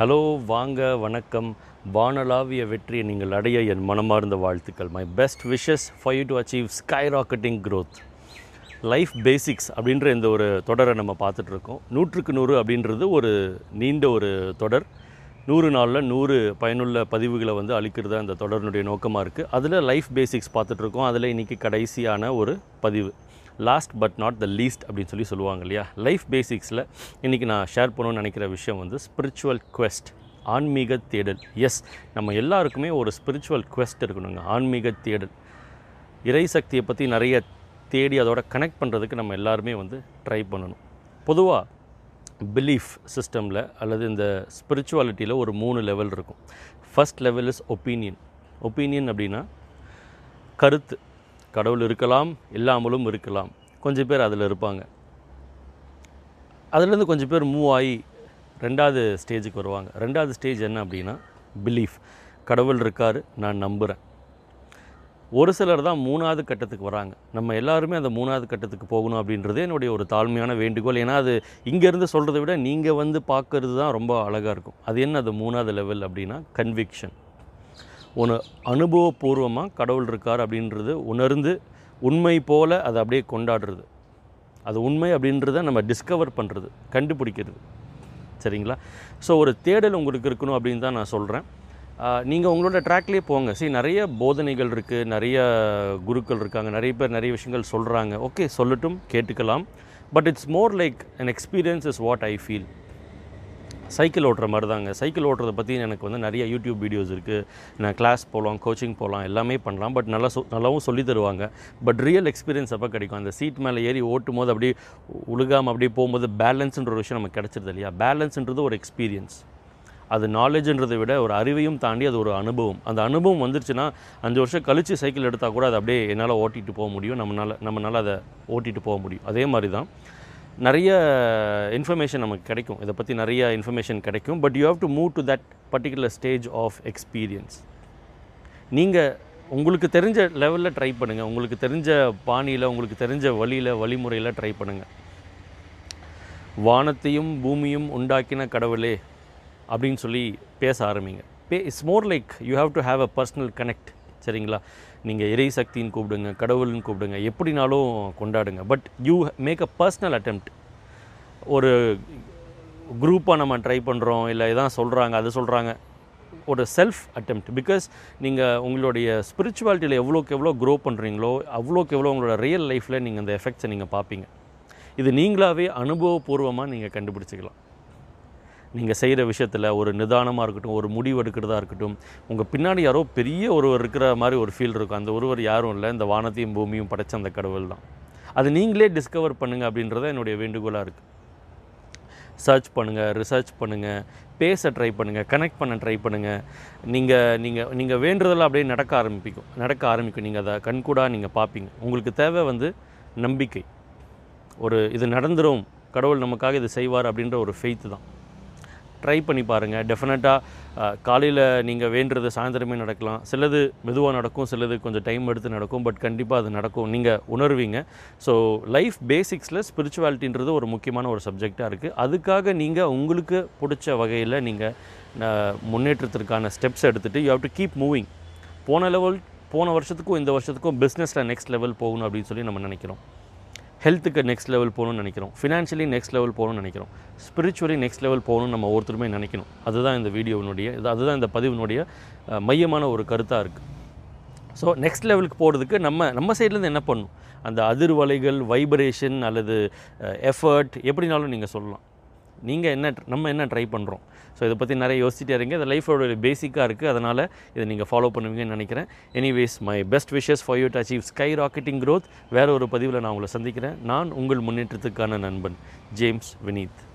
Hello வாங்க வணக்கம். வானளாவிய வெற்றியை நீங்கள் அடைய என் மனமார்ந்த வாழ்த்துக்கள். My best wishes for you to achieve skyrocketing growth life basics அப்படின்ற இந்த ஒரு தொடரை நம்ம பார்த்துட்ருக்கோம் நூற்றுக்கு நூறு அப்படின்றது ஒரு நீண்ட ஒரு தொடர். நூறு நாளில் நூறு பயனுள்ள பதிவுகளை வந்து அளிக்கிறது அந்த தொடரினுடைய நோக்கமாக இருக்குது அதில் லைஃப் பேசிக்ஸ் பார்த்துட்ருக்கோம் அதில் இன்றைக்கி கடைசியான ஒரு பதிவு. Last but not the least அப்படின்னு சொல்லி சொல்லுவாங்க இல்லையா? லைஃப் பேசிக்ஸில் இன்றைக்கி நான் ஷேர் பண்ணணும்னு நினைக்கிற விஷயம் வந்து ஸ்பிரிச்சுவல் குவெஸ்ட் ஆன்மீக தேடல். எஸ் நம்ம எல்லாருக்குமே ஒரு ஸ்பிரிச்சுவல் குவெஸ்ட் இருக்கணுங்க. ஆன்மீக தேடல். இறை சக்தியை பற்றி நிறைய தேடி அதோட கனெக்ட் பண்ணுறதுக்கு நம்ம எல்லாருமே வந்து ட்ரை பண்ணணும். பொதுவாக பிலீஃப் சிஸ்டமில் அல்லது இந்த ஸ்பிரிச்சுவாலிட்டியில் ஒரு மூணு லெவல் இருக்கும். First level is opinion opinion அப்படின்னா கருத்து. கடவுள் இருக்கலாம் இல்லாமலும் இருக்கலாம். கொஞ்சம் பேர் அதில் இருப்பாங்க. அதுலேருந்து கொஞ்சம் பேர் மூவ் ஆகி ரெண்டாவது ஸ்டேஜுக்கு வருவாங்க. ரெண்டாவது ஸ்டேஜ் என்ன அப்படின்னா பிலீஃப் கடவுள் இருக்கார் நான் நம்புகிறேன் ஒரு சிலர் தான் மூணாவது கட்டத்துக்கு வராங்க. நம்ம எல்லாருமே அந்த மூணாவது கட்டத்துக்கு போகணும் அப்படின்றது என்னுடைய ஒரு தாழ்மையான வேண்டுகோள். ஏன்னா அது இங்கேருந்து சொல்கிறத விட நீங்கள் வந்து பார்க்கறது தான் ரொம்ப அழகாக இருக்கும். அது என்ன அது மூணாவது லெவல் அப்படின்னா கன்விக்ஷன் ஒன்று அனுபவபூர்வமாக கடவுள் இருக்கார் அப்படின்றது உணர்ந்து உண்மை போல் அதை அப்படியே கொண்டாடுறது. அது உண்மை அப்படின்றத நம்ம டிஸ்கவர் பண்ணுறது கண்டுபிடிக்கிறது. சரிங்களா? ஸோ ஒரு தேடல் உங்களுக்கு இருக்கணும் அப்படின்னு தான் நான் சொல்கிறேன் நீங்கள் உங்களோட ட்ராக்லேயே போங்க. சரி நிறைய போதனைகள் இருக்குது நிறைய குருக்கள் இருக்காங்க நிறைய பேர் நிறைய விஷயங்கள் சொல்கிறாங்க ஓகே சொல்லட்டும் கேட்டுக்கலாம். But it's more like an experience is what I feel cycle ஓட்டுற மாதிரி தாங்க சைக்கிள் ஓட்டுறதை பற்றி எனக்கு வந்து நிறைய யூடியூப் வீடியோஸ் இருக்குது நான் கிளாஸ் போகலாம் கோச்சிங் போகலாம் எல்லாமே பண்ணலாம். பட் நல்லா சொ நல்லாவும் சொல்லி தருவாங்க. பட் ரியல் எக்ஸ்பீரியன்ஸ் அப்போ கிடைக்கும். அந்த சீட் மேலே ஏறி ஓட்டும் போது அப்படியே உழுகாமல் அப்படியே போகும்போது பேலன்ஸுன்ற ஒரு விஷயம் நமக்கு கிடச்சிருது இல்லையா? பேலன்ஸுன்றது ஒரு எக்ஸ்பீரியன்ஸ் அது நாலேஜுன்றதை விட ஒரு அறிவையும் தாண்டி அது ஒரு அனுபவம். அந்த அனுபவம் வந்துருச்சுன்னா அஞ்சு வருஷம் கழித்து சைக்கிள் எடுத்தால் கூட அதை அப்படியே என்னால் ஓட்டிகிட்டு போக முடியும். நம்மளால் நம்மளால் அதை ஓட்டிகிட்டு போக முடியும். அதே மாதிரி தான் நிறைய இன்ஃபர்மேஷன் நமக்கு கிடைக்கும். இதை பற்றி நிறைய இன்ஃபர்மேஷன் கிடைக்கும். But you have to move to that particular stage of experience நீங்கள் உங்களுக்கு தெரிஞ்ச லெவலில் ட்ரை பண்ணுங்கள் உங்களுக்கு தெரிஞ்ச பாணியில் உங்களுக்கு தெரிஞ்ச வழியில் வழிமுறையில் ட்ரை பண்ணுங்கள் வானத்தையும் பூமியும் உண்டாக்கின கடவுளே அப்படின்னு சொல்லி பேச ஆரம்பிங்க. But it's more like you have to have a personal connect சரிங்களா? நீங்கள் இறை சக்தின்னு கூப்பிடுங்க கடவுள்னு கூப்பிடுங்க எப்படினாலும் கொண்டாடுங்க. But you make a personal attempt ஒரு குரூப்பாக நம்ம ட்ரை பண்ணுறோம் இல்லை இதான் சொல்கிறாங்க அது சொல்கிறாங்க ஒரு செல்ஃப் அட்டெம்ப்ட் பிகாஸ் நீங்கள் உங்களுடைய ஸ்பிரிச்சுவாலிட்டியில் எவ்வளோக்கு எவ்வளோ க்ரோ பண்ணுறீங்களோ அவ்வளோக்கு எவ்வளோ உங்களோட ரியல் லைஃப்பில் நீங்கள் அந்த எஃபெக்ட்ஸை நீங்கள் பார்ப்பீங்க. இது நீங்களாகவே அனுபவபூர்வமாக நீங்கள் கண்டுபிடிச்சிக்கலாம். நீங்கள் செய்கிற விஷயத்தில் ஒரு நிதானமாக இருக்கட்டும் ஒரு முடிவு எடுக்கிறதா இருக்கட்டும் உங்கள் பின்னாடி யாரோ பெரிய ஒருவர் இருக்கிற மாதிரி ஒரு ஃபீல் இருக்கும். அந்த ஒருவர் யாரும் இல்லை. இந்த வானத்தையும் பூமியும் படைச்ச அந்த கடவுள் தான். அது நீங்களே டிஸ்கவர் பண்ணுங்கள் அப்படின்றத என்னுடைய வேண்டுகோளாக இருக்குது சர்ச் பண்ணுங்கள் ரிசர்ச் பண்ணுங்கள் பேச ட்ரை பண்ணுங்கள் கனெக்ட் பண்ண ட்ரை பண்ணுங்கள் நீங்கள் நீங்கள் நீங்கள் வேண்டுறதெல்லாம் அப்படியே நடக்க ஆரம்பிக்கும். நடக்க ஆரம்பிக்கும். நீங்கள் அதை கண்கூடாக நீங்கள் பார்ப்பீங்க உங்களுக்கு தேவை வந்து நம்பிக்கை. ஒரு இது நடந்துடும் கடவுள் நமக்காக இது செய்வார் அப்படின்ற ஒரு ஃபெய்த்து தான். ட்ரை பண்ணி பாருங்கள் டெஃபினட்டாக காலையில் நீங்கள் வேண்டுறது சாயந்தரமே நடக்கலாம். சிலது மெதுவாக நடக்கும் சிலது கொஞ்சம் டைம் எடுத்து நடக்கும் பட் கண்டிப்பாக அது நடக்கும். நீங்கள் உணர்வீங்க. ஸோ லைஃப் பேசிக்ஸில் ஸ்பிரிச்சுவாலிட்டின்றது ஒரு முக்கியமான ஒரு சப்ஜெக்டாக இருக்குது அதுக்காக நீங்கள் உங்களுக்கு பிடிச்ச வகையில் நீங்கள் முன்னேற்றத்திற்கான ஸ்டெப்ஸ் எடுத்துகிட்டு you have to keep moving போன லெவல் போன வருஷத்துக்கும் இந்த வருஷத்துக்கும் பிஸ்னஸில் நெக்ஸ்ட் லெவல் போகணும் அப்படின்னு சொல்லி நம்ம நினைக்கிறோம். ஹெல்த்துக்கு நெக்ஸ்ட் லெவல் போகணும்னு நினைக்கிறோம். ஃபினான்ஷியலி நெக்ஸ்ட் லெவல் போகணும்னு நினைக்கிறோம். ஸ்பிரிச்சுவலி நெக்ஸ்ட் லெவல் போகணும்னு நம்ம ஒவ்வொருத்தருமே நினைக்கணும். அதுதான் இந்த வீடியோவினுடைய இது அதுதான் இந்த பதிவினுடைய மையமான ஒரு கருத்தாக இருக்குது ஸோ நெக்ஸ்ட் லெவலுக்கு போகிறதுக்கு நம்ம நம்ம சைட்லேருந்து என்ன பண்ணணும்? அந்த அதிர்வலைகள் வைப்ரேஷன் அல்லது எஃபர்ட் எப்படினாலும் நீங்கள் சொல்லலாம். நீங்கள் என்ன நம்ம என்ன ட்ரை பண்ணுறோம் ஸோ இதை பற்றி நிறைய யோசிச்சுட்டே இருங்க. இது லைஃபோட பேசிக்காக இருக்குது அதனால் இதை நீங்கள் ஃபாலோ பண்ணுவீங்கன்னு நினைக்கிறேன். Anyways my best wishes for you to achieve skyrocketing growth வேற ஒரு பதிவில் நான் உங்களை சந்திக்கிறேன். நான் உங்கள் முன்னேற்றத்துக்கான நண்பன் ஜேம்ஸ் வினீத்